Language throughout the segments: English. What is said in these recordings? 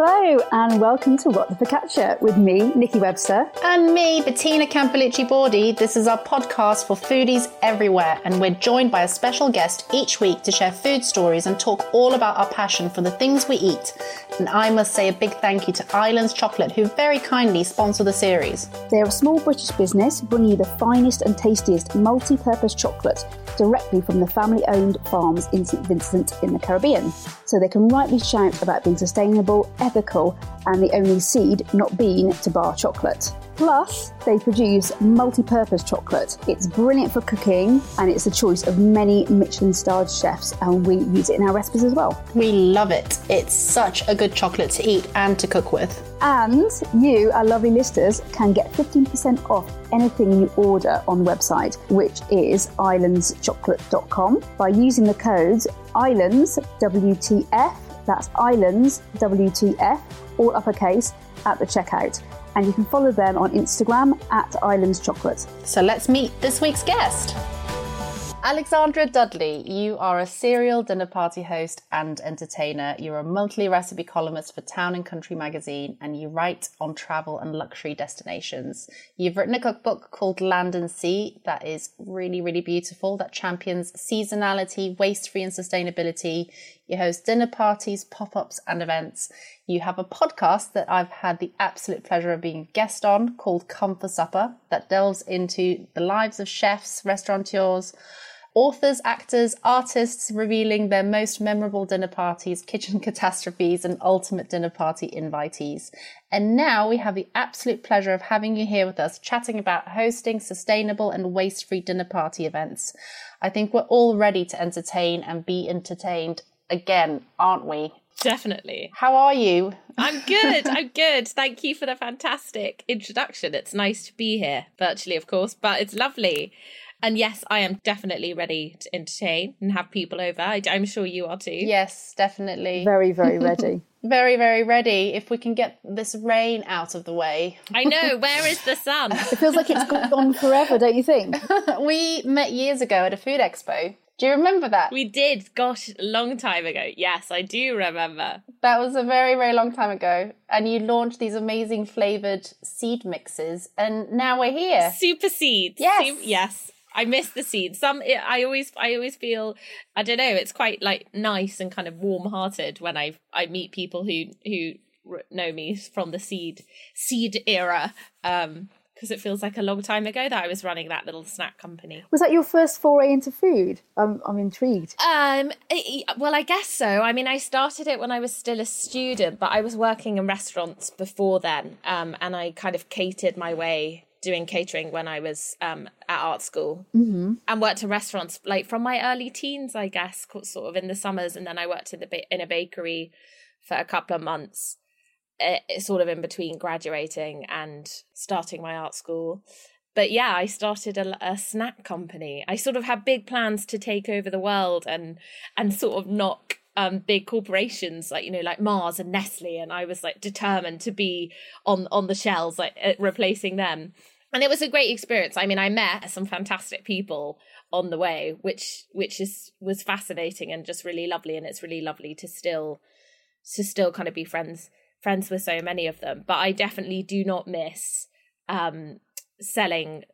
Hello and welcome to What the Focaccia with me, Nikki Webster. And me, Bettina Campolucci Bordi. This is our podcast for foodies everywhere, and we're joined by a special guest each week to share food stories and talk all about our passion for the things we eat. And I must say a big thank you to Islands Chocolate, who very kindly sponsor the series. They're a small British business bringing you the finest and tastiest multi purpose chocolate directly from the family owned farms in St Vincent in the Caribbean. So they can rightly shout about being sustainable, ethical, and the only seed, not bean, to bar chocolate. Plus, they produce multi purpose chocolate. It's brilliant for cooking and it's the choice of many Michelin starred chefs, and we use it in our recipes as well. We love it. It's such a good chocolate to eat and to cook with. And you, our lovely listeners, can get 15% off anything you order on the website, which is islandschocolate.com, by using the codes ISLANDS WTF, that's ISLANDS WTF, all uppercase, at the checkout. And you can follow them on Instagram at Islands Chocolate. So let's meet this week's guest. Alexandra Dudley, you are a serial dinner party host and entertainer. You're a monthly recipe columnist for Town and Country magazine, and you write on travel and luxury destinations. You've written a cookbook called Land and Sea that is really, really beautiful, that champions seasonality, waste free, and sustainability. You host dinner parties, pop ups, and events. You have a podcast that I've had the absolute pleasure of being guest on called Come for Supper that delves into the lives of chefs, restaurateurs, authors, actors, artists revealing their most memorable dinner parties, kitchen catastrophes, and ultimate dinner party invitees. And now we have the absolute pleasure of having you here with us, chatting about hosting sustainable and waste free dinner party events. I think we're all ready to entertain and be entertained again, aren't we? Definitely. How are you? I'm good. I'm good. Thank you for the fantastic introduction. It's nice to be here, virtually, of course, but it's lovely. And yes, I am definitely ready to entertain and have people over. I, am sure you are too. Yes, definitely. Very, very ready. very, very ready. If we can get this rain out of the way. I know. Where is the sun? it feels like it's gone forever, don't you think? we met years ago at a food expo. Do you remember that? We did. Gosh, a long time ago. Yes, I do remember. That was a very, very long time ago. And you launched these amazing flavored seed mixes, and now we're here. Super seeds. Yes. Super, yes. I miss the seeds. Some I always I always feel I don't know. It's quite like nice and kind of warm hearted when I I meet people who who know me from the seed seed era. Um, because it feels like a long time ago that I was running that little snack company. Was that your first foray into food? I'm, I'm intrigued. Um, well, I guess so. I mean, I started it when I was still a student, but I was working in restaurants before then, um, and I kind of catered my way doing catering when I was um, at art school mm-hmm. and worked in restaurants like from my early teens, I guess, sort of in the summers, and then I worked in the ba- in a bakery for a couple of months, sort of in between graduating and starting my art school. But yeah, I started a, a snack company. I sort of had big plans to take over the world and and sort of knock um, big corporations like you know like Mars and Nestle, and I was like determined to be on on the shelves, like uh, replacing them. And it was a great experience. I mean, I met some fantastic people on the way, which which is was fascinating and just really lovely. And it's really lovely to still to still kind of be friends friends with so many of them. But I definitely do not miss um, selling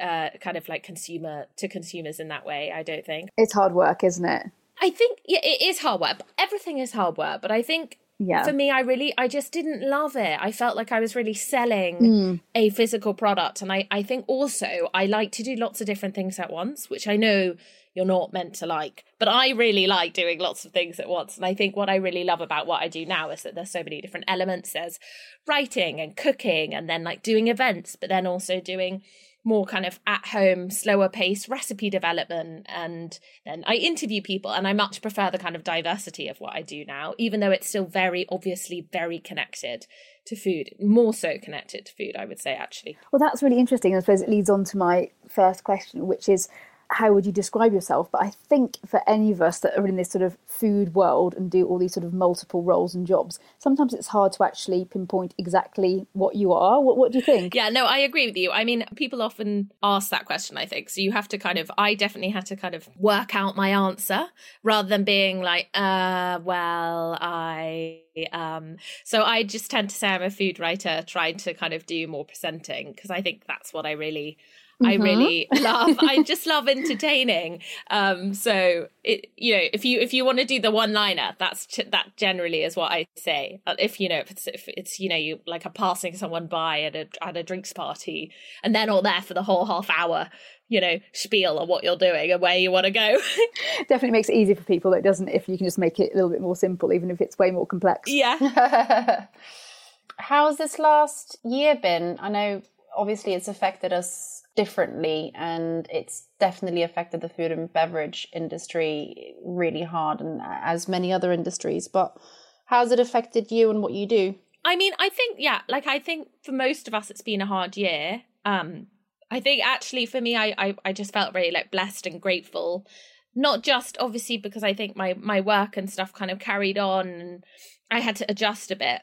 uh, kind of like consumer to consumers in that way. I don't think it's hard work, isn't it? I think yeah, it is hard work. Everything is hard work, but I think yeah. for me, I really, I just didn't love it. I felt like I was really selling mm. a physical product, and I, I think also I like to do lots of different things at once, which I know you're not meant to like, but I really like doing lots of things at once. And I think what I really love about what I do now is that there's so many different elements. There's writing and cooking, and then like doing events, but then also doing more kind of at home, slower pace recipe development. And then I interview people, and I much prefer the kind of diversity of what I do now, even though it's still very obviously very connected to food, more so connected to food, I would say, actually. Well, that's really interesting. I suppose it leads on to my first question, which is how would you describe yourself? But I think for any of us that are in this sort of food world and do all these sort of multiple roles and jobs, sometimes it's hard to actually pinpoint exactly what you are. What, what do you think? Yeah, no, I agree with you. I mean, people often ask that question, I think. So you have to kind of, I definitely had to kind of work out my answer rather than being like, uh, well, I Um, so I just tend to say I'm a food writer trying to kind of do more presenting because I think that's what I really I mm-hmm. really love. I just love entertaining. Um, so it, you know, if you if you want to do the one liner, that's that generally is what I say. Uh, if you know, if it's, if it's you know, you like a passing someone by at a at a drinks party, and they're not there for the whole half hour, you know, spiel on what you're doing and where you want to go. Definitely makes it easy for people. It doesn't if you can just make it a little bit more simple, even if it's way more complex. Yeah. How's this last year been? I know obviously it's affected us differently and it's definitely affected the food and beverage industry really hard and as many other industries. But how's it affected you and what you do? I mean i think yeah like i think for most of us it's been a hard year. Um i think actually for me i i, I just felt really like blessed and grateful. Not just obviously because i think my my work and stuff kind of carried on and i had to adjust a bit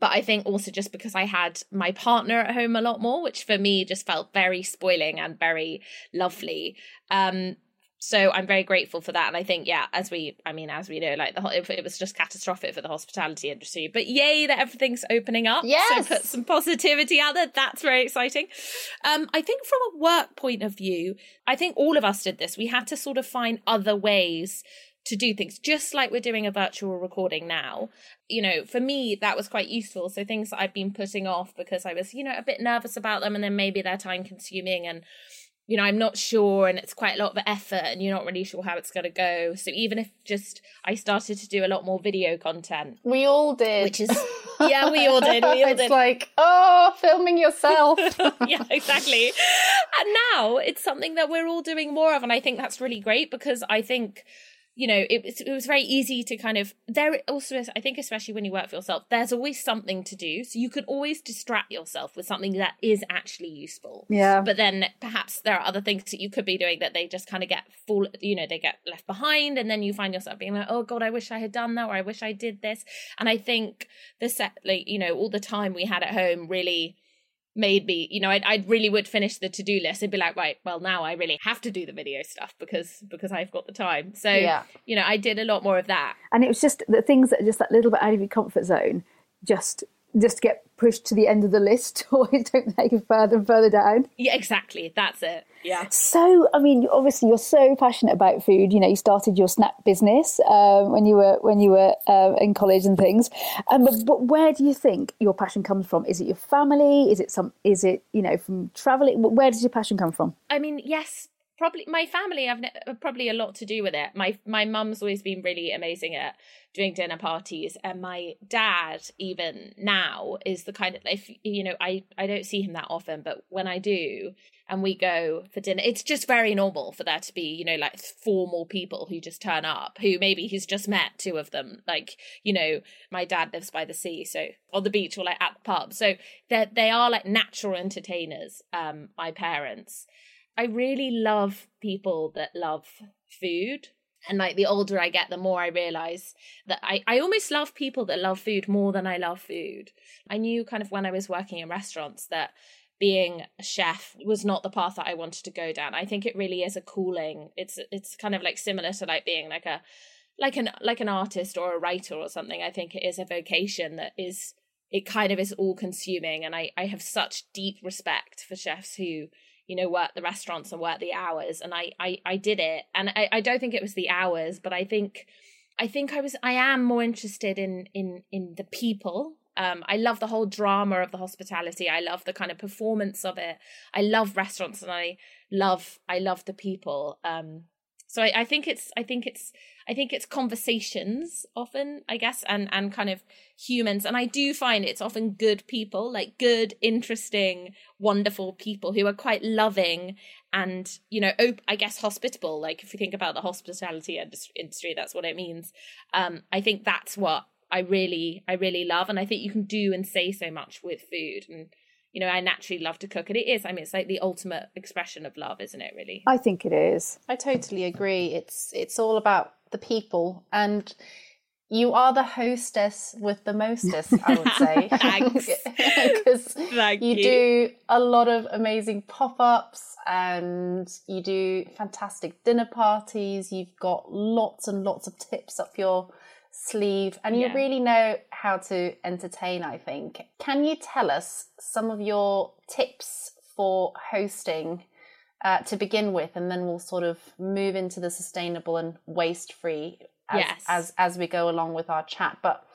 but I think also just because I had my partner at home a lot more, which for me just felt very spoiling and very lovely. Um, so I'm very grateful for that, and I think, yeah, as we, I mean, as we know, like the it was just catastrophic for the hospitality industry, but yay that everything's opening up. Yes, so put some positivity out there. That's very exciting. Um, I think from a work point of view, I think all of us did this. We had to sort of find other ways to do things just like we're doing a virtual recording now. You know for me that was quite useful. So things that i've been putting off because i was you know a bit nervous about them and then maybe they're time consuming and you know i'm not sure and it's quite a lot of effort and you're not really sure how it's going to go. So even if just i started to do a lot more video content. We all did. Which is yeah we all did we all it's did. like oh filming yourself. Yeah exactly. And now it's something that we're all doing more of and i think that's really great because i think you know, it was it was very easy to kind of there also I think especially when you work for yourself, there's always something to do. So you can always distract yourself with something that is actually useful. Yeah. But then perhaps there are other things that you could be doing that they just kind of get full you know, they get left behind and then you find yourself being like, Oh God, I wish I had done that or I wish I did this. And I think the set like, you know, all the time we had at home really made me, you know, I I really would finish the to do list and be like, right, well now I really have to do the video stuff because because I've got the time. So yeah. you know, I did a lot more of that. And it was just the things that are just that little bit out of your comfort zone just just get pushed to the end of the list or don't take it further and further down. Yeah, exactly. That's it. Yeah. So, I mean, obviously, you're so passionate about food. You know, you started your snack business um, when you were when you were uh, in college and things. Um, but, but, where do you think your passion comes from? Is it your family? Is it some? Is it you know from traveling? Where does your passion come from? I mean, yes, probably my family I've ne- probably a lot to do with it. My my mum's always been really amazing at doing dinner parties, and my dad even now is the kind of if you know I I don't see him that often, but when I do and we go for dinner, it's just very normal for there to be you know like formal people who just turn up who maybe he's just met two of them. Like you know my dad lives by the sea, so on the beach or like at the pub, so they they are like natural entertainers. Um, my parents I really love people that love food. And like the older I get, the more I realize that I, I almost love people that love food more than I love food. I knew kind of when I was working in restaurants that being a chef was not the path that I wanted to go down. I think it really is a calling. It's it's kind of like similar to like being like a like an like an artist or a writer or something. I think it is a vocation that is it kind of is all consuming and I I have such deep respect for chefs who you know work the restaurants and work the hours and i i, I did it and I, I don't think it was the hours but i think i think i was i am more interested in in in the people um, I love the whole drama of the hospitality. I love the kind of performance of it. I love restaurants and I love I love the people. Um, so I, I think it's I think it's I think it's conversations often, I guess, and and kind of humans. And I do find it's often good people, like good, interesting, wonderful people who are quite loving and you know, op- I guess hospitable. Like if you think about the hospitality industry, that's what it means. Um, I think that's what I really I really love, and I think you can do and say so much with food and you know, I naturally love to cook. And it is, I mean, it's like the ultimate expression of love, isn't it, really? I think it is. I totally agree. It's it's all about the people. And you are the hostess with the mostest, I would say. Thanks. Because you, you do a lot of amazing pop ups and you do fantastic dinner parties. You've got lots and lots of tips up your sleeve, and you Yeah. really know how to entertain, I think. Can you tell us some of your tips for hosting uh, to begin with, and then we'll sort of move into the sustainable and waste free as, Yes. as, as we go along with our chat. But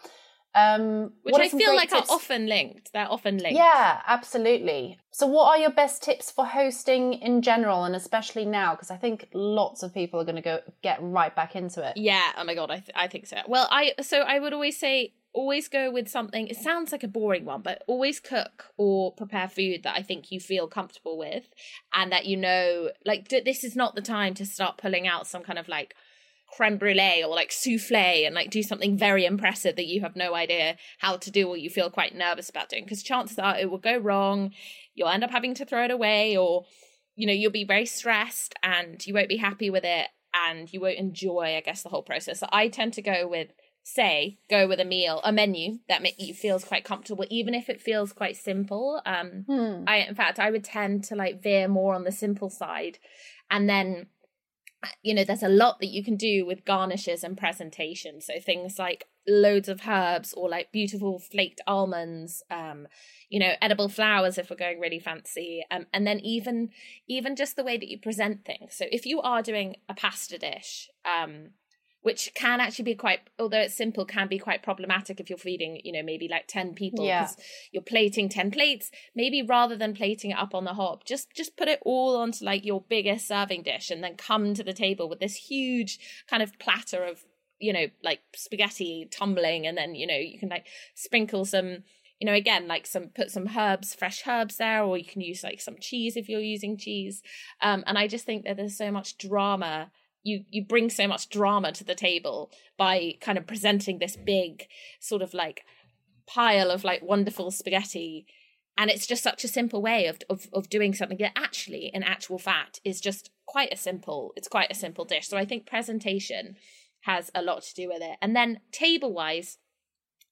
um, Which I feel like tips? are often linked. They're often linked. Yeah, absolutely. So, what are your best tips for hosting in general, and especially now? Because I think lots of people are going to go get right back into it. Yeah. Oh my god, I th- I think so. Well, I so I would always say always go with something. It sounds like a boring one, but always cook or prepare food that I think you feel comfortable with, and that you know, like d- this is not the time to start pulling out some kind of like creme brulee or like souffle and like do something very impressive that you have no idea how to do or you feel quite nervous about doing. Because chances are it will go wrong you'll end up having to throw it away or you know you'll be very stressed and you won't be happy with it and you won't enjoy i guess the whole process. So i tend to go with say go with a meal a menu that make you feels quite comfortable even if it feels quite simple. Um Hmm. I in fact I would tend to like veer more on the simple side and then you know there's a lot that you can do with garnishes and presentation so things like loads of herbs or like beautiful flaked almonds um you know edible flowers if we're going really fancy um, and then even even just the way that you present things. So if you are doing a pasta dish um which can actually be quite although it's simple can be quite problematic if you're feeding you know maybe like 10 people Yeah. 'cause you're plating 10 plates maybe rather than plating it up on the hob just just put it all onto like your biggest serving dish and then come to the table with this huge kind of platter of you know like spaghetti tumbling and then you know you can like sprinkle some you know again like some put some herbs fresh herbs there or you can use like some cheese if you're using cheese um and i just think that there's so much drama you you bring so much drama to the table by kind of presenting this big sort of like pile of like wonderful spaghetti. And it's just such a simple way of, of of doing something that actually in actual fact is just quite a simple it's quite a simple dish. So i think presentation has a lot to do with it. And then table wise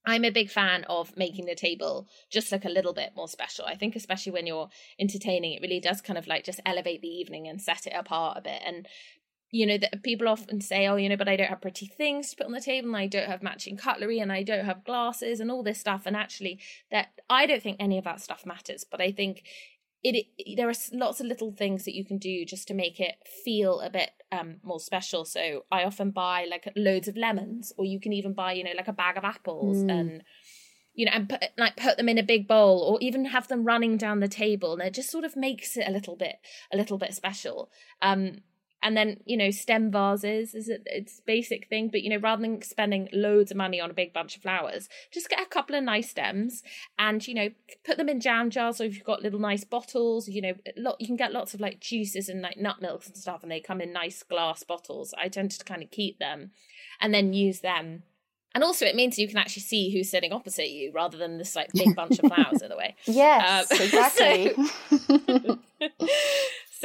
i'm a big fan of making the table just look a little bit more special. I think especially when you're entertaining it really does kind of like just elevate the evening and set it apart a bit. And you know that people often say oh you know but i don't have pretty things to put on the table and i don't have matching cutlery and i don't have glasses and all this stuff and actually that i don't think any of that stuff matters but i think it, it there are lots of little things that you can do just to make it feel a bit um more special so i often buy like loads of lemons or you can even buy you know like a bag of apples Mm. and you know and put like put them in a big bowl or even have them running down the table and it just sort of makes it a little bit a little bit special um and then you know stem vases is it it's basic thing but you know rather than spending loads of money on a big bunch of flowers just get a couple of nice stems and you know put them in jam jars or if you've got little nice bottles you know lot you can get lots of like juices and like nut milks and stuff and they come in nice glass bottles. I tend to kind of keep them and then use them. And also it means you can actually see who's sitting opposite you rather than this like big bunch of flowers in the way. Yes, Um, exactly. so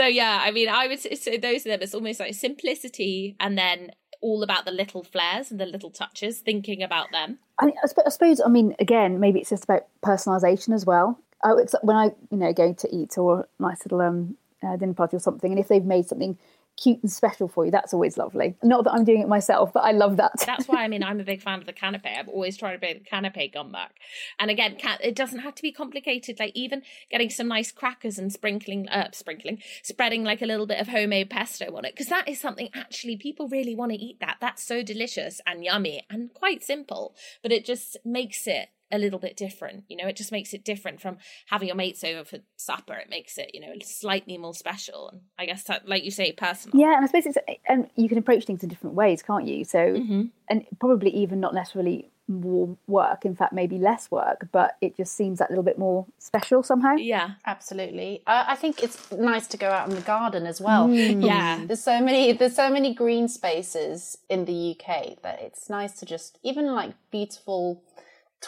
yeah, I mean, I would so those are them. It's almost like simplicity, and then all about the little flares and the little touches, thinking about them. I, I suppose, I mean, again, maybe it's just about personalisation as well. I, when I, you know, go to eat or a nice little um, uh, dinner party or something, and if they've made something cute and special for you, that's always lovely. Not that I'm doing it myself, but I love that. That's why I mean I'm a big fan of the canapé. I've always tried to make the canapé come back. And again, it doesn't have to be complicated. Like even getting some nice crackers and sprinkling, uh, sprinkling, spreading like a little bit of homemade pesto on it, because that is something actually people really want to eat. That that's so delicious and yummy and quite simple, but it just makes it a little bit different. You know, it just makes it different from having your mates over for supper. It makes it, you know, slightly more special. And I guess that, like you say, personal. Yeah, and I suppose it's and you can approach things in different ways, can't you? So, Mhm. and probably even not necessarily more work. In fact, maybe less work, but it just seems that little bit more special somehow. Yeah. Absolutely. Uh, I think it's nice to go out in the garden as well. Yeah. There's so many there's so many green spaces in the UK that it's nice to just even like beautiful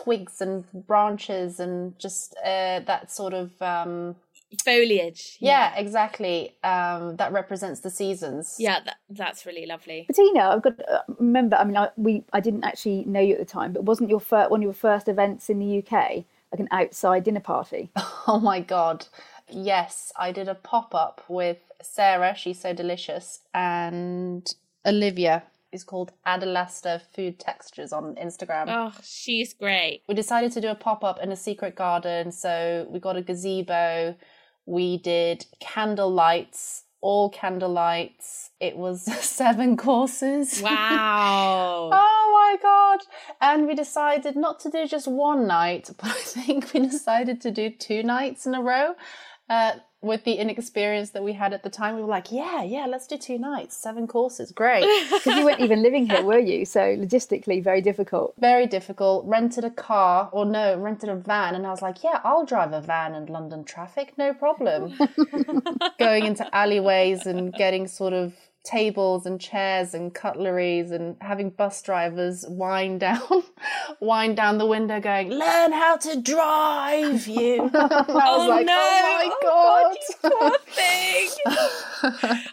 twigs and branches and just uh, that sort of um, Foliage. yeah, exactly um, that represents the seasons. Yeah, that, that's really lovely. Bettina, I've got uh, remember. I mean, I, we I didn't actually know you at the time, but wasn't your first one of your first events in the UK like an outside dinner party? Oh my god. Yes, I did a pop up with Sarah, she's so delicious, and Olivia. Is called Adalasta Food Textures on Instagram. Oh, she's great. We decided to do a pop up in a secret garden. So we got a gazebo. We did candle lights, all candle lights. It was seven courses. Wow. oh my God. And we decided not to do just one night, but I think we decided to do two nights in a row. Uh, with the inexperience that we had at the time, we were like, yeah, yeah, let's do two nights, seven courses, great. Because you weren't even living here, were you? So logistically, very difficult. Very difficult. Rented a car, or no, rented a van, and I was like, yeah, I'll drive a van in London traffic, no problem. Going into alleyways and getting sort of tables and chairs and cutleries and having bus drivers wind down wind down the window going learn how to drive you I was oh like no! oh my oh, god, God, poor thing.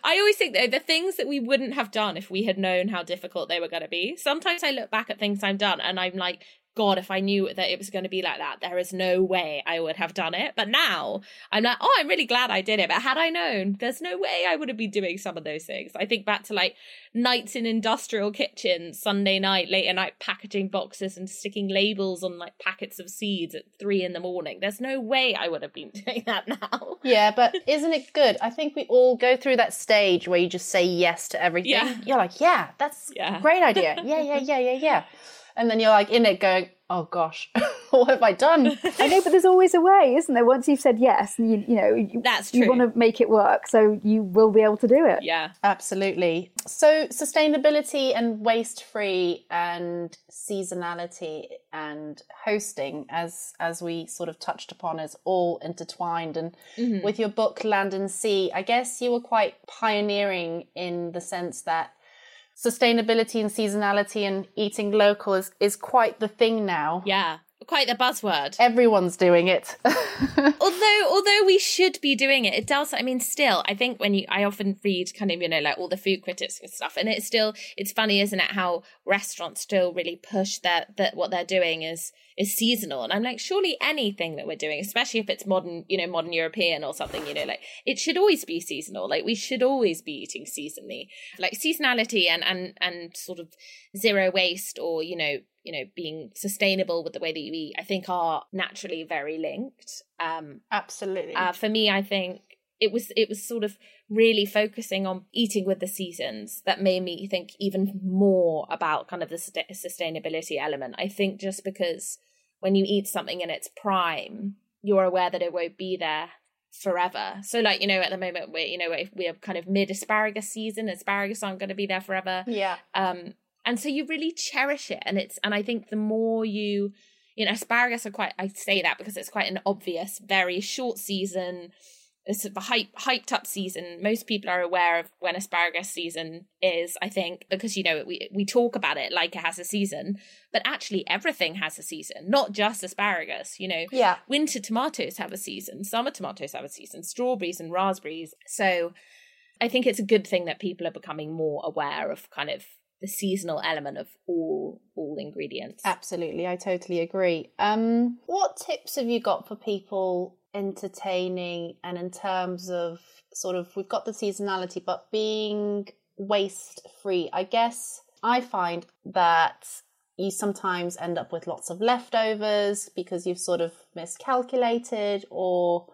I always think though the things that we wouldn't have done if we had known how difficult they were going to be. Sometimes I look back at things I've done and I'm like, God, if I knew that it was going to be like that, there is no way I would have done it. But now I'm like, oh, I'm really glad I did it. But had I known, there's no way I would have been doing some of those things. I think back to like nights in industrial kitchens, Sunday night, late at night packaging boxes and sticking labels on like packets of seeds at three in the morning. There's no way I would have been doing that now. yeah but isn't it good i think we all go through that stage where you just say yes to everything Yeah. you're like yeah that's Yeah. a great idea yeah yeah yeah yeah yeah and then you're like in it going oh gosh what have i done I know, but there's always a way, isn't there? Once you've said yes, you, you know, you, That's you want to make it work, so you will be able to do it. Yeah. Absolutely. So, sustainability and waste free and seasonality and hosting, as as we sort of touched upon, is all intertwined. And mm-hmm. with your book Land and Sea, I guess you were quite pioneering in the sense that sustainability and seasonality and eating local is is quite the thing now. Yeah. Quite the buzzword. Everyone's doing it. although although we should be doing it it does i mean still i think when you i often read kind of you know like all the food critics and stuff and it's still it's funny isn't it how restaurants still really push that that what they're doing is is seasonal and i'm like surely anything that we're doing especially if it's modern you know modern european or something you know like it should always be seasonal like we should always be eating seasonally like seasonality and and and sort of zero waste or you know you know being sustainable with the way that you eat i think are naturally very linked um Absolutely. uh, for me, I think it was it was sort of really focusing on eating with the seasons that made me think even more about kind of the sus- sustainability element. I think just because when you eat something in its prime, you're aware that it won't be there forever. So, like you know, at the moment we're you know we're, we're kind of mid asparagus season. Asparagus aren't going to be there forever yeah. um and so you really cherish it and it's and i think the more you you know asparagus are quite i say that because it's quite an obvious very short season it's sort of a hype, hyped up season. Most people are aware of when asparagus season is i think because you know we we talk about it like it has a season but actually everything has a season not just asparagus you know. Yeah. winter tomatoes have a season summer tomatoes have a season strawberries and raspberries. So i think it's a good thing that people are becoming more aware of kind of the seasonal element of all all ingredients Absolutely, I totally agree. Um, what tips have you got for people entertaining and in terms of sort of we've got the seasonality, but being waste free? I guess I find that you sometimes end up with lots of leftovers because you've sort of miscalculated or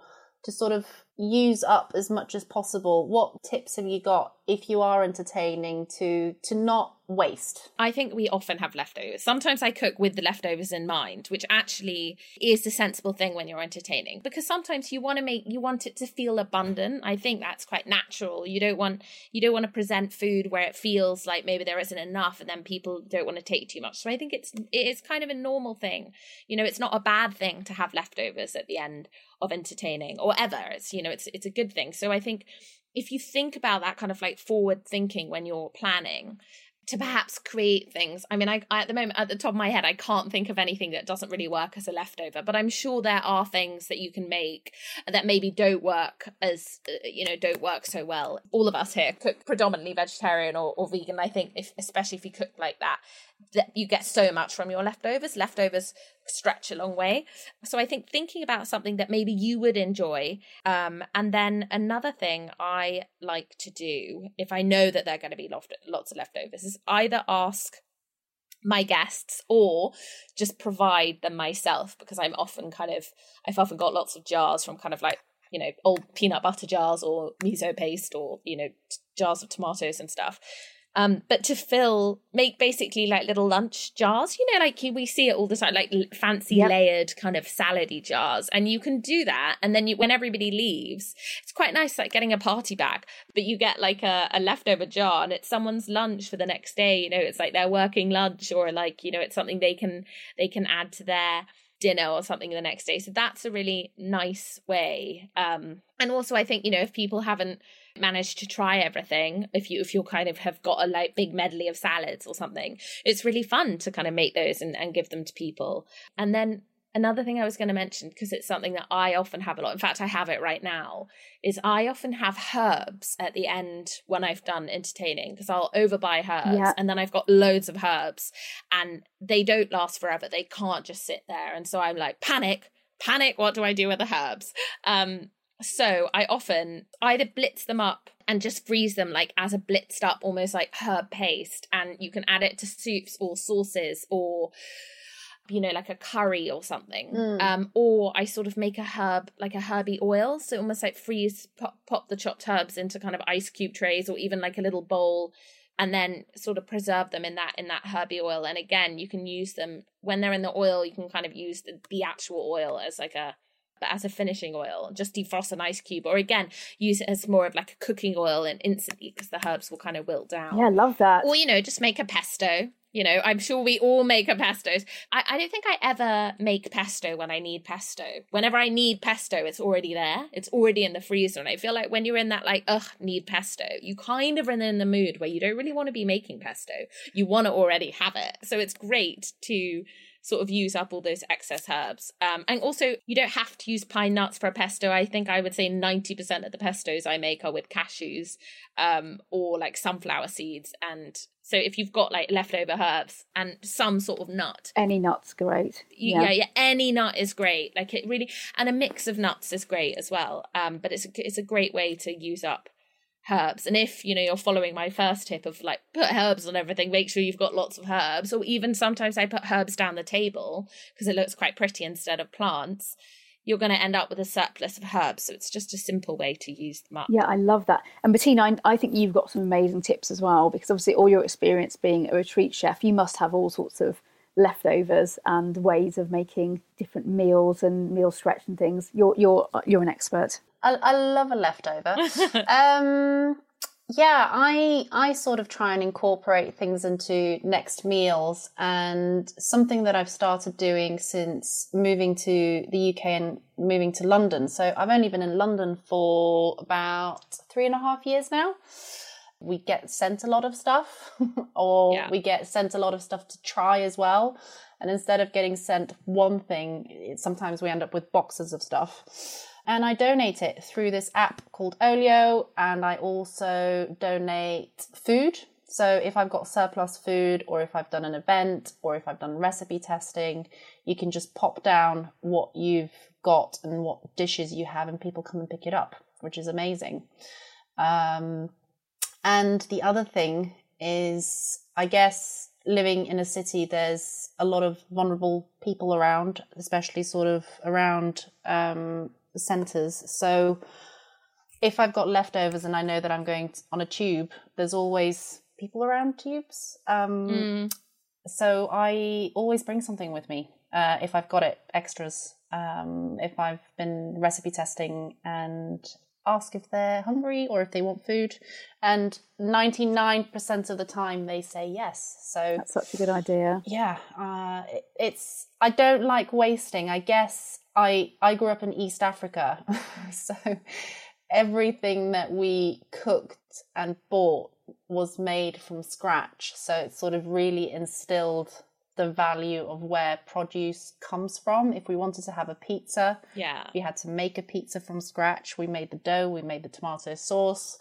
to sort of use up as much as possible. What tips have you got if you are entertaining to to not waste? I think we often have leftovers. Sometimes I cook with the leftovers in mind, which actually is the sensible thing when you're entertaining. Because sometimes you want to make you want it to feel abundant. I think that's quite natural. You don't want you don't want to present food where it feels like maybe there isn't enough and then people don't want to take too much. So I think it's it is kind of a normal thing. You know, it's not a bad thing to have leftovers at the end of entertaining or ever. It's you know, it's it's a good thing. So I think if you think about that kind of like forward thinking when you're planning to perhaps create things. I mean, I, I at the moment at the top of my head, I can't think of anything that doesn't really work as a leftover, but I'm sure there are things that you can make that maybe don't work as uh, you know don't work so well. All of us here cook predominantly vegetarian or, or vegan. I think if especially if you cook like that, you get so much from your leftovers. Leftovers stretch a long way. So I think thinking about something that maybe you would enjoy. Um, and then another thing I like to do if I know that they're going to be lots of leftovers is either ask my guests or just provide them myself because I'm often kind of I've often got lots of jars from kind of like you know old peanut butter jars or miso paste or you know jars of tomatoes and stuff um, but to fill, make basically like little lunch jars, you know, like we see it all the time, like fancy yep. layered kind of salady jars. And you can do that. And then you, when everybody leaves, it's quite nice, like getting a party bag, but you get like a, a leftover jar and it's someone's lunch for the next day. You know, it's like their working lunch or like, you know, it's something they can, they can add to their, dinner or something the next day. So that's a really nice way. Um, and also, I think you know if people haven't manage to try everything if you if you kind of have got a like big medley of salads or something it's really fun to kind of make those and, and give them to people and then another thing I was going to mention, because it's something that I often have a lot, in fact, I have it right now, is I often have herbs at the end when I've done entertaining, because I'll overbuy herbs yeah. and then I've got loads of herbs and they don't last forever. They can't just sit there. And so I'm like, panic, panic, what do I do with the herbs? Um, so I often either blitz them up and just freeze them like as a blitzed up, almost like herb paste, and you can add it to soups or sauces or you know like a curry or something. Mm. um or i sort of make a herb like a herby oil. So almost like freeze pop, pop the chopped herbs into kind of ice cube trays or even like a little bowl and then sort of preserve them in that in that herby oil. And again you can use them when they're in the oil you can kind of use the, the actual oil as like a as a finishing oil, just defrost an ice cube, or again, use it as more of like a cooking oil and instantly because the herbs will kind of wilt down. Yeah, I love that. Or, you know, just make a pesto. You know, I'm sure we all make a pestos. I, I don't think I ever make pesto when I need pesto. Whenever I need pesto, it's already there. It's already in the freezer. And I feel like when you're in that, like, ugh, need pesto, you kind of are in the mood where you don't really want to be making pesto. You want to already have it. So it's great to sort of use up all those excess herbs. Um, and also, you don't have to use pine nuts for a pesto. I think I would say 90% of the pestos I make are with cashews um, or like sunflower seeds. And so if you've got like leftover herbs and some sort of nut, any nut's great. You, yeah. yeah, yeah, any nut is great. Like it really, and a mix of nuts is great as well. Um, but it's a, it's a great way to use up herbs. And if, you know, you're following my first tip of like put herbs on everything, make sure you've got lots of herbs. Or even sometimes I put herbs down the table because it looks quite pretty instead of plants. You're going to end up with a surplus of herbs. So it's just a simple way to use them up. Yeah, I love that. And Bettina, I, I think you've got some amazing tips as well because obviously, all your experience being a retreat chef, you must have all sorts of leftovers and ways of making different meals and meal stretch and things. You're you're you're an expert. I, I love a leftover. um, yeah, I I sort of try and incorporate things into next meals, and something that I've started doing since moving to the UK and moving to London. So I've only been in London for about three and a half years now. We get sent a lot of stuff, or yeah. we get sent a lot of stuff to try as well. And instead of getting sent one thing, sometimes we end up with boxes of stuff and I donate it through this app called Olio, and I also donate food. So if I've got surplus food, or if I've done an event, or if I've done recipe testing, you can just pop down what you've got and what dishes you have, and people come and pick it up, which is amazing. Um, and the other thing is, I guess, living in a city, there's a lot of vulnerable people around, especially sort of around um, centers. So if I've got leftovers and I know that I'm going to, on a tube, there's always people around tubes. Um, mm. So I always bring something with me uh, if I've got it extras. Um, if I've been recipe testing and ask if they're hungry or if they want food. And 99% of the time they say yes. So that's such a good idea. Yeah. Uh, it, it's, I don't like wasting. I guess I, I grew up in East Africa. so everything that we cooked and bought was made from scratch. So it sort of really instilled the value of where produce comes from. If we wanted to have a pizza, yeah, we had to make a pizza from scratch. We made the dough, we made the tomato sauce.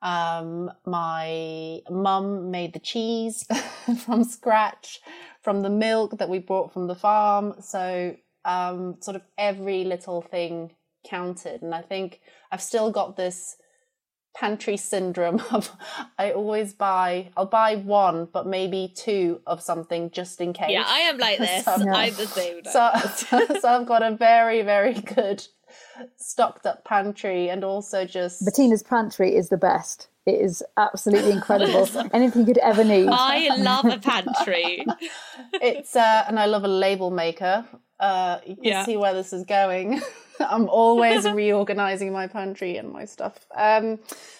Um, my mum made the cheese from scratch, from the milk that we brought from the farm. So, um, sort of every little thing counted. And I think I've still got this pantry syndrome of I always buy I'll buy one but maybe two of something just in case. Yeah, I am like this. so, I'm the same. So, so, so I've got a very very good stocked up pantry and also just Bettina's pantry is the best. It is absolutely incredible. Anything you could ever need. I love a pantry. it's uh, and I love a label maker. Uh, you can yeah. see where this is going. I'm always reorganizing my pantry and my stuff. Um,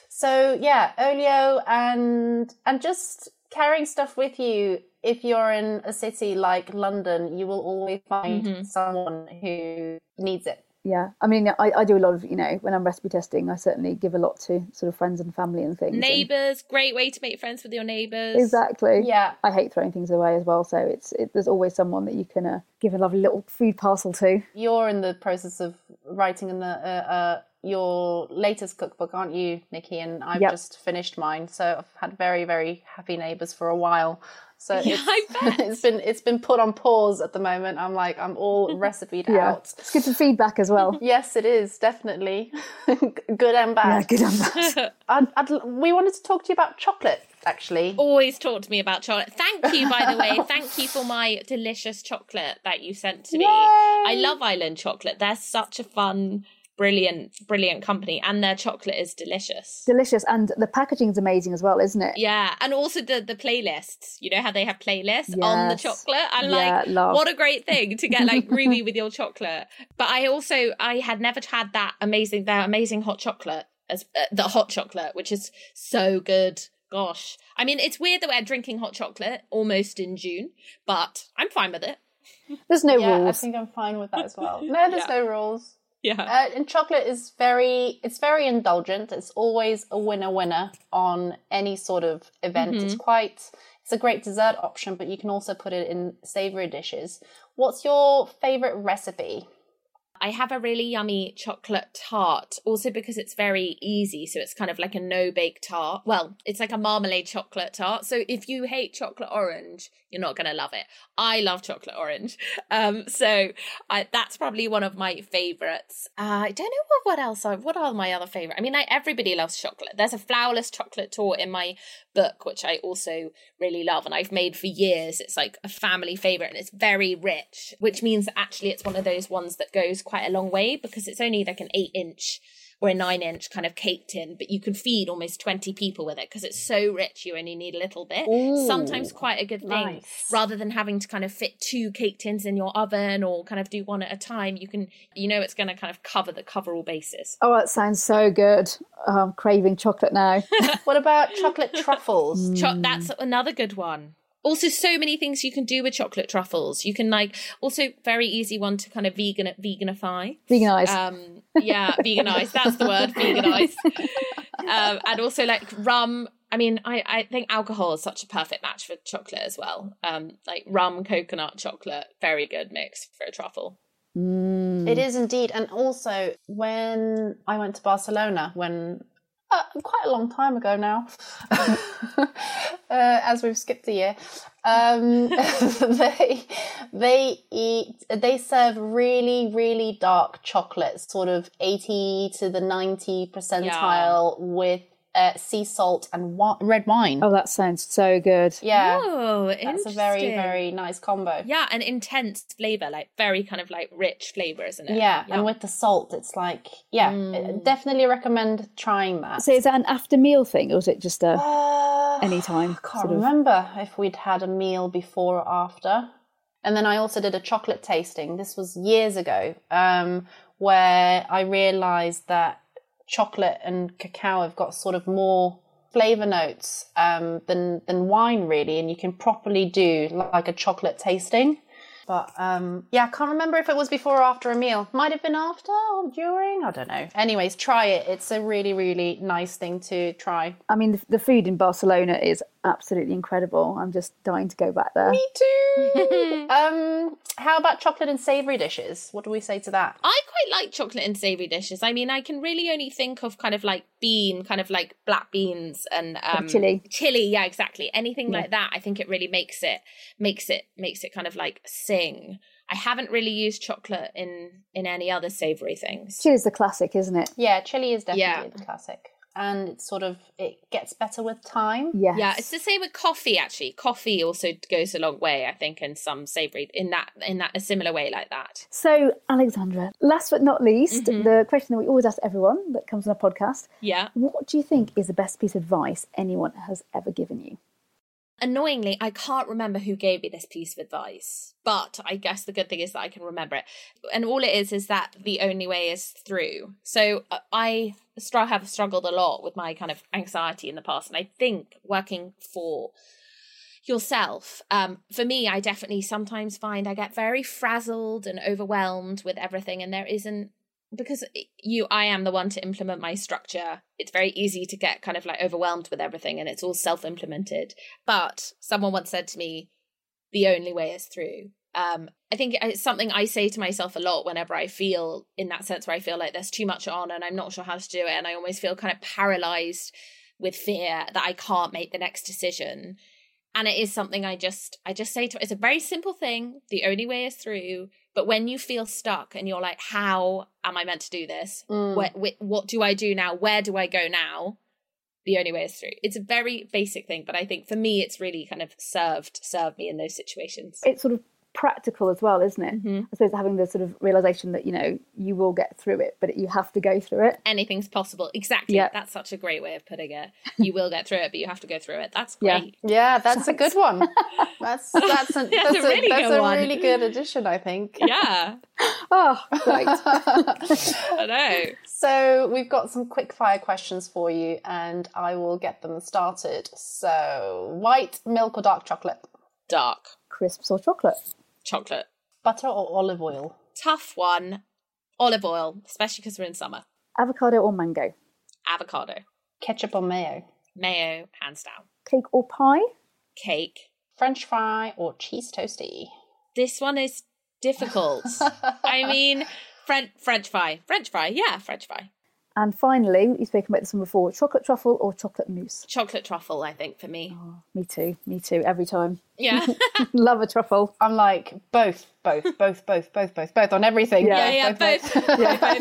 so yeah, olio and and just carrying stuff with you. If you're in a city like London, you will always find mm-hmm. someone who needs it yeah. I mean I, I do a lot of you know when i'm recipe testing i certainly give a lot to sort of friends and family and things neighbors and... great way to make friends with your neighbors exactly. Yeah. I hate throwing things away as well so it's it, there's always someone that you can uh, give a lovely little food parcel to. You're in the process of writing in the uh, uh, your latest cookbook aren't you nikki? And i've yep. just finished mine so i've had very very happy neighbors for a while so yeah, it's, it's been it's been put on pause at the moment. I'm like I'm all recipeed yeah. out. It's good for feedback as well. yes, it is definitely good and bad. Yeah, good and bad. I'd, I'd, we wanted to talk to you about chocolate. Actually, always talk to me about chocolate. Thank you, by the way. Thank you for my delicious chocolate that you sent to me. Yay! I love Island chocolate. They're such a fun brilliant brilliant company and their chocolate is delicious. Delicious and the packaging is amazing as well isn't it? Yeah and also the the playlists you know how they have playlists yes. on the chocolate? I'm yeah, like love. what a great thing to get like groovy with your chocolate. But i also i had never had that amazing their amazing hot chocolate as uh, the hot chocolate which is so good. Gosh. I mean it's weird that we're drinking hot chocolate almost in june but i'm fine with it. There's no yeah, rules. i think i'm fine with that as well. No there's yeah. no rules yeah. Uh, and chocolate is very it's very indulgent. It's always a winner winner on any sort of event. Mm-hmm. It's quite it's a great dessert option, but you can also put it in savory dishes. What's your favorite recipe? I have a really yummy chocolate tart, also because it's very easy. So it's kind of like a no bake tart. Well, it's like a marmalade chocolate tart. So if you hate chocolate orange, you're not going to love it. I love chocolate orange. Um, so I, that's probably one of my favorites. Uh, I don't know what, what else. I, what are my other favorite? I mean, I, everybody loves chocolate. There's a flourless chocolate torte in my book, which I also really love and I've made for years. It's like a family favorite and it's very rich, which means actually it's one of those ones that goes quite a long way because it's only like an eight inch or a nine inch kind of cake tin, but you can feed almost 20 people with it because it's so rich you only need a little bit. Ooh, Sometimes quite a good thing nice. rather than having to kind of fit two cake tins in your oven or kind of do one at a time. You can, you know, it's going to kind of cover the cover all bases. Oh, that sounds so good. Oh, I'm craving chocolate now. what about chocolate truffles? Cho- that's another good one also so many things you can do with chocolate truffles. You can like also very easy one to kind of vegan veganify veganize. Um yeah veganize. That's the word veganize. Um, and also like rum. I mean i i think alcohol is such a perfect match for chocolate as well. Um like rum coconut chocolate very good mix for a truffle. Mm. it is indeed. And also when i went to barcelona when uh, quite a long time ago now, uh, as we've skipped a year. Um, they they eat they serve really really dark chocolate, sort of eighty to the ninety percentile yeah. with uh, sea salt and wa- red wine. Oh, that sounds so good. Yeah. Oh, that's a very very nice combo. Yeah, an intense flavor, like very kind of like rich flavor, isn't it? Yeah, yeah. and with the salt, it's like yeah, mm. definitely recommend trying that. So is that an after meal thing, or is it just a uh, anytime? I can't remember of... if we'd had a meal before or after. And then I also did a chocolate tasting. This was years ago, um, where I realized that chocolate and cacao have got sort of more flavor notes um, than than wine really, and you can properly do like a chocolate tasting. But um, yeah, I can't remember if it was before or after a meal. Might have been after or during. I don't know. Anyways, try it. It's a really, really nice thing to try. I mean, the, the food in Barcelona is absolutely incredible. I'm just dying to go back there. Me too. um, How about chocolate and savoury dishes? What do we say to that? I quite like chocolate and savoury dishes. I mean, I can really only think of kind of like bean, kind of like black beans and um, chili. Chili, yeah, exactly. Anything yeah. like that, I think it really makes it makes it makes it kind of like sing. I haven't really used chocolate in in any other savoury things. Chili is the classic, isn't it? Yeah, chili is definitely yeah. the classic and it's sort of it gets better with time. Yeah, yeah. It's the same with coffee. Actually, coffee also goes a long way. I think in some savoury in that in that a similar way like that. So, Alexandra, last but not least, mm-hmm. the question that we always ask everyone that comes on a podcast. Yeah. What do you think is the best piece of advice anyone has ever given you? Annoyingly, I can't remember who gave me this piece of advice, but I guess the good thing is that I can remember it. And all it is is that the only way is through. So uh, I have struggled a lot with my kind of anxiety in the past, and I think working for yourself um, for me i definitely sometimes find i get very frazzled and overwhelmed with everything and there isn't because you i am the one to implement my structure. It's very easy to get kind of like overwhelmed with everything and it's all self-implemented. But someone once said to me the only way is through. Um i think it's something i say to myself a lot whenever i feel in that sense where i feel like there's too much on and i'm not sure how to do it and i almost feel kind of paralyzed with fear that i can't make the next decision. And it is something i just i just say to it's a very simple thing. The only way is through but when you feel stuck and you're like, how am I meant to do this? Mm. What, what do I do now? Where do I go now? The only way is through. It's a very basic thing, but I think for me, it's really kind of served served me in those situations. It's sort of practical as well, isn't it? Mm-hmm. I suppose having the sort of realization that you know you will get through it, but you have to go through it. Anything's possible. Exactly. Yeah. That's such a great way of putting it. You will get through it, but you have to go through it. That's great. Yeah, yeah that's a good one. That's that's a, that's, a, really, that's good a really good addition, I think. Yeah. oh, great. I know. So we've got some quick fire questions for you, and I will get them started. So, white milk or dark chocolate? Dark. Crisps or chocolate? Chocolate. Butter or olive oil? Tough one. Olive oil, especially because we're in summer. Avocado or mango? Avocado. Ketchup or mayo? Mayo, hands down. Cake or pie? Cake. French fry or cheese toasty? This one is difficult. I mean, French French fry. French fry, yeah, French fry. And finally, you've spoken about this one before chocolate truffle or chocolate mousse? Chocolate truffle, I think, for me. Oh, me too. Me too. Every time. Yeah. Love a truffle. I'm like, both, both, both, both, both, both, both on everything. Yeah, yeah, both. both. both. both.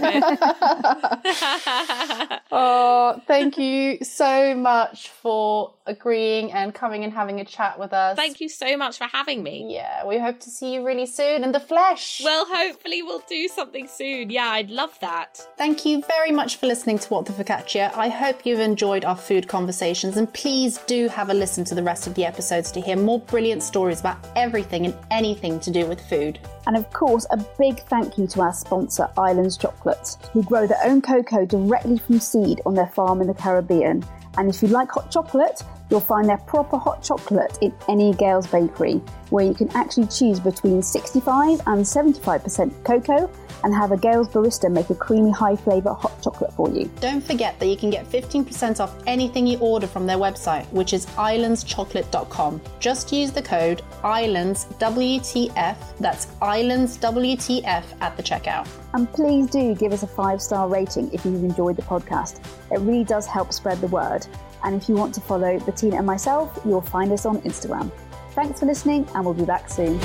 oh, thank you so much for agreeing and coming and having a chat with us. Thank you so much for having me. Yeah, we hope to see you really soon in the flesh. Well, hopefully we'll do something soon. Yeah, I'd love that. Thank you very much for listening to What the Focaccia. I hope you've enjoyed our food conversations and please do have a listen to the rest of the episodes to hear more brilliant stories about everything and anything to do with food. And of course, a big thank you to our sponsor, Islands Chocolates, who grow their own cocoa directly from seed on their farm in the Caribbean. And if you like hot chocolate, You'll find their proper hot chocolate in any GAIL's bakery, where you can actually choose between 65 and 75% cocoa and have a GAIL's barista make a creamy high flavour hot chocolate for you. Don't forget that you can get 15% off anything you order from their website, which is islandschocolate.com. Just use the code ISLANDSWTF, that's ISLANDSWTF at the checkout. And please do give us a five star rating if you've enjoyed the podcast. It really does help spread the word. And if you want to follow Bettina and myself, you'll find us on Instagram. Thanks for listening, and we'll be back soon.